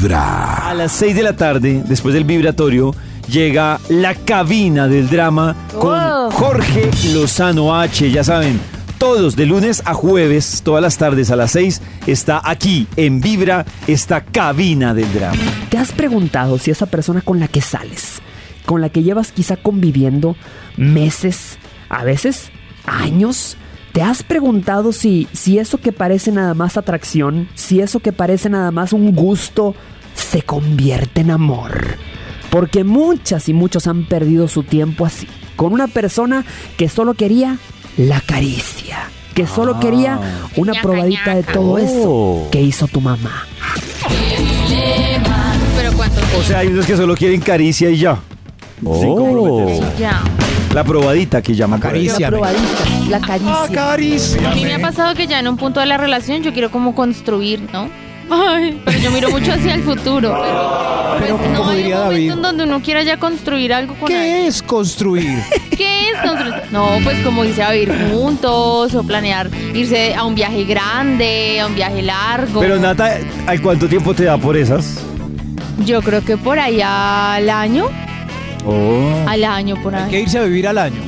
Vibra. A las 6 de la tarde, después del vibratorio, llega la cabina del drama con Oh. Jorge Lozano H. Ya saben, todos de lunes a jueves, todas las tardes a las 6, está aquí en Vibra esta cabina del drama. ¿Te has preguntado si esa persona con la que sales, con la que llevas quizá conviviendo meses, a veces años, ¿te has preguntado si, si eso que parece nada más atracción, si eso que parece nada más un gusto, se convierte en amor? Porque muchas y muchos han perdido su tiempo así, con una persona que solo quería la caricia, que solo quería una Ñaca, probadita de todo Oh. eso que hizo tu mamá. Pero cuánto O sea, hay unos que solo quieren caricia y ya. Ya. La probadita que ahí. Caricia. Ah, Caricia. probadita, la caricia. Caricia. A mí me ha pasado que ya en un punto de la relación yo quiero como construir, ¿no? Ay, pero yo miro mucho hacia el futuro. Pero, Pero, pues, no como hay diría un momento David, en donde uno quiera ya construir algo con alguien. ¿qué es construir? ¿Qué es construir? No, pues como irse a vivir juntos o planear irse a un viaje grande, a un viaje largo. Pero Nata, ¿al cuánto tiempo te da por esas? Yo creo que por ahí al año, Oh. al año por Hay que ahí. irse a vivir al año.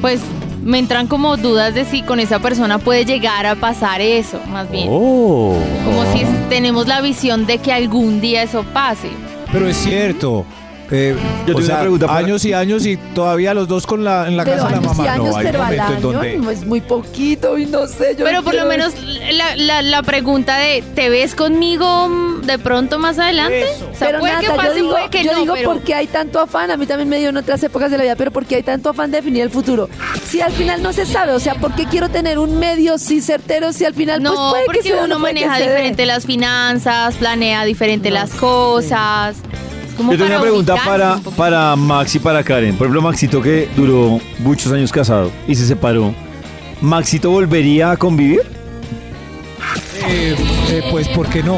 Pues me entran como dudas de si con esa persona puede llegar a pasar eso, más bien. Oh. Como si tenemos la visión de que algún día eso pase. Pero es cierto. Eh, Yo tengo sea, una pregunta para- años y años y todavía los dos con la, en la Pero casa de la años mamá. y años, no, hay pero al momento en año donde... no es muy poquito y no sé. Yo Pero por lo quiero- menos la, la- la pregunta de ¿te ves conmigo de pronto más adelante? O sea, Pero puede Nata, que pase, yo digo, puede que yo no, digo pero... por qué hay tanto afán, a mí también me dio en otras épocas de la vida, pero por qué hay tanto afán de definir el futuro. Si al final no se sabe, o sea, ¿por qué quiero tener un medio sí certero si al final pues No, puede que porque se dé o uno no puede que maneja se dé? diferente las finanzas, planea diferente las cosas. Como Yo tengo para una pregunta para, un para Max y para Karen. Por ejemplo, Maxito que duró muchos años casado y se separó. ¿Maxito volvería a convivir? Eh, eh, pues, ¿por qué no?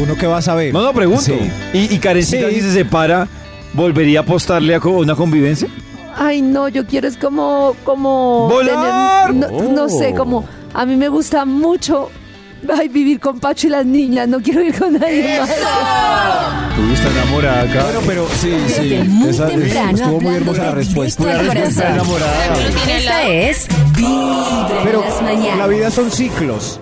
Uno que va a saber. No, no, pregunto. Sí. ¿Y, y Karencita Sí. si se separa, volvería a apostarle a una convivencia? Ay, no, yo quiero es como, como ¡Volar! tener- no, no sé, Oh. como a mí me gusta mucho ay, vivir con Pacho y las niñas, no quiero ir con nadie más. Tú estás enamorada acá. Bueno, pero sí, sí. Desde muy Esa- temprano, estuvo muy hermosa la respuesta. corazón. enamorada. Esta es Vibra en Pero las mañanas. la vida son ciclos.